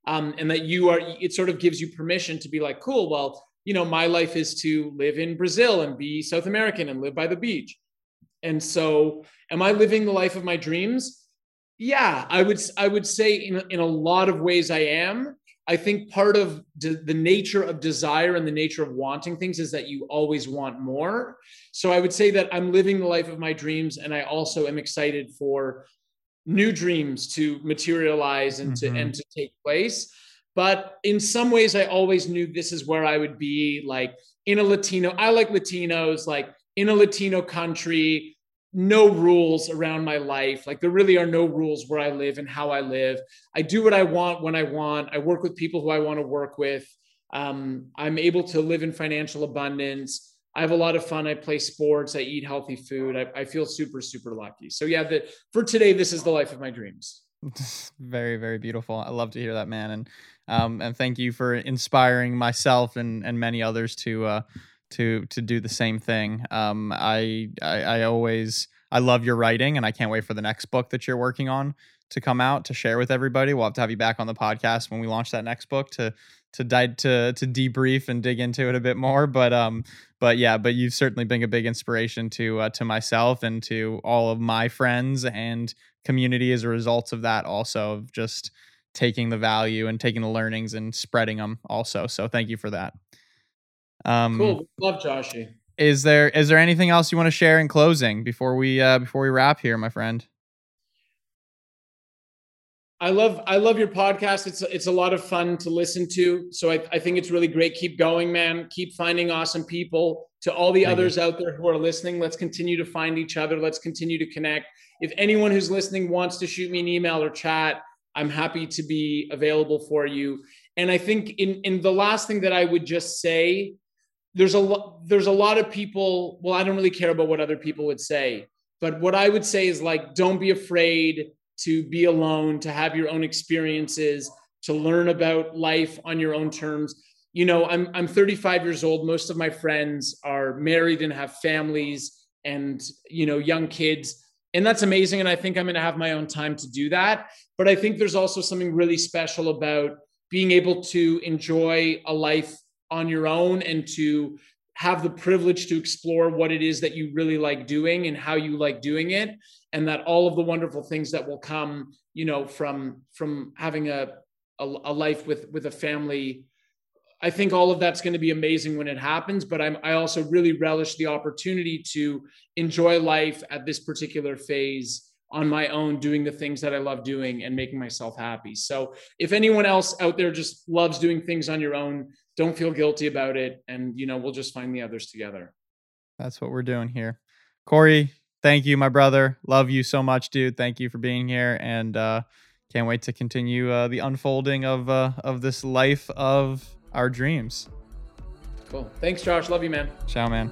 um, and that you are it sort of gives you permission to be like cool well you know my life is to live in brazil and be south american and live by the beach. And so am i living the life of my dreams yeah, I would I would say in in a lot of ways I am. I think part of de- the nature of desire and the nature of wanting things is that you always want more. So I would say that I'm living the life of my dreams, and I also am excited for new dreams to materialize and mm-hmm. to and to take place. But in some ways, I always knew this is where I would be, like in a Latino. I like Latinos, like in a Latino country no rules around my life. Like there really are no rules where I live and how I live. I do what I want when I want. I work with people who I want to work with. Um, I'm able to live in financial abundance. I have a lot of fun. I play sports. I eat healthy food. I, I feel super, super lucky. So yeah, the, for today, this is the life of my dreams. <laughs> very, very beautiful. I love to hear that, man. And um, and thank you for inspiring myself and and many others to uh, to to do the same thing. Um, I, I I always I love your writing, and I can't wait for the next book that you're working on to come out to share with everybody. We'll have to have you back on the podcast when we launch that next book to to dive to to debrief and dig into it a bit more. But um, but yeah, but you've certainly been a big inspiration to uh, to myself and to all of my friends and community as a result of that. Also, of just taking the value and taking the learnings and spreading them. Also, so thank you for that. Um, cool. Love Joshy. Is there is there anything else you want to share in closing before we uh, before we wrap here, my friend? I love I love your podcast. It's it's a lot of fun to listen to. So I, I think it's really great. Keep going, man. Keep finding awesome people. To all the Thank others you. out there who are listening, let's continue to find each other. Let's continue to connect. If anyone who's listening wants to shoot me an email or chat, I'm happy to be available for you. And I think in in the last thing that I would just say there's a lot there's a lot of people well i don't really care about what other people would say But what I would say is like, don't be afraid to be alone, to have your own experiences, to learn about life on your own terms. You know, I'm I'm 35 years old. Most of my friends are married and have families and you know young kids and that's amazing and i think i'm going to have my own time to do that but i think there's also something really special about being able to enjoy a life on your own and to have the privilege to explore what it is that you really like doing and how you like doing it and that all of the wonderful things that will come you know from from having a a, a life with with a family I think all of that's going to be amazing when it happens, but I'm, I also really relish the opportunity to enjoy life at this particular phase on my own, doing the things that I love doing and making myself happy. So if anyone else out there just loves doing things on your own, don't feel guilty about it. And, you know, we'll just find the others together. That's what we're doing here. Corey, thank you, my brother. Love you so much, dude. Thank you for being here. And, uh, can't wait to continue uh, the unfolding of uh, of this life of our dreams. Cool. Thanks, Josh. Love you, man. Ciao, man.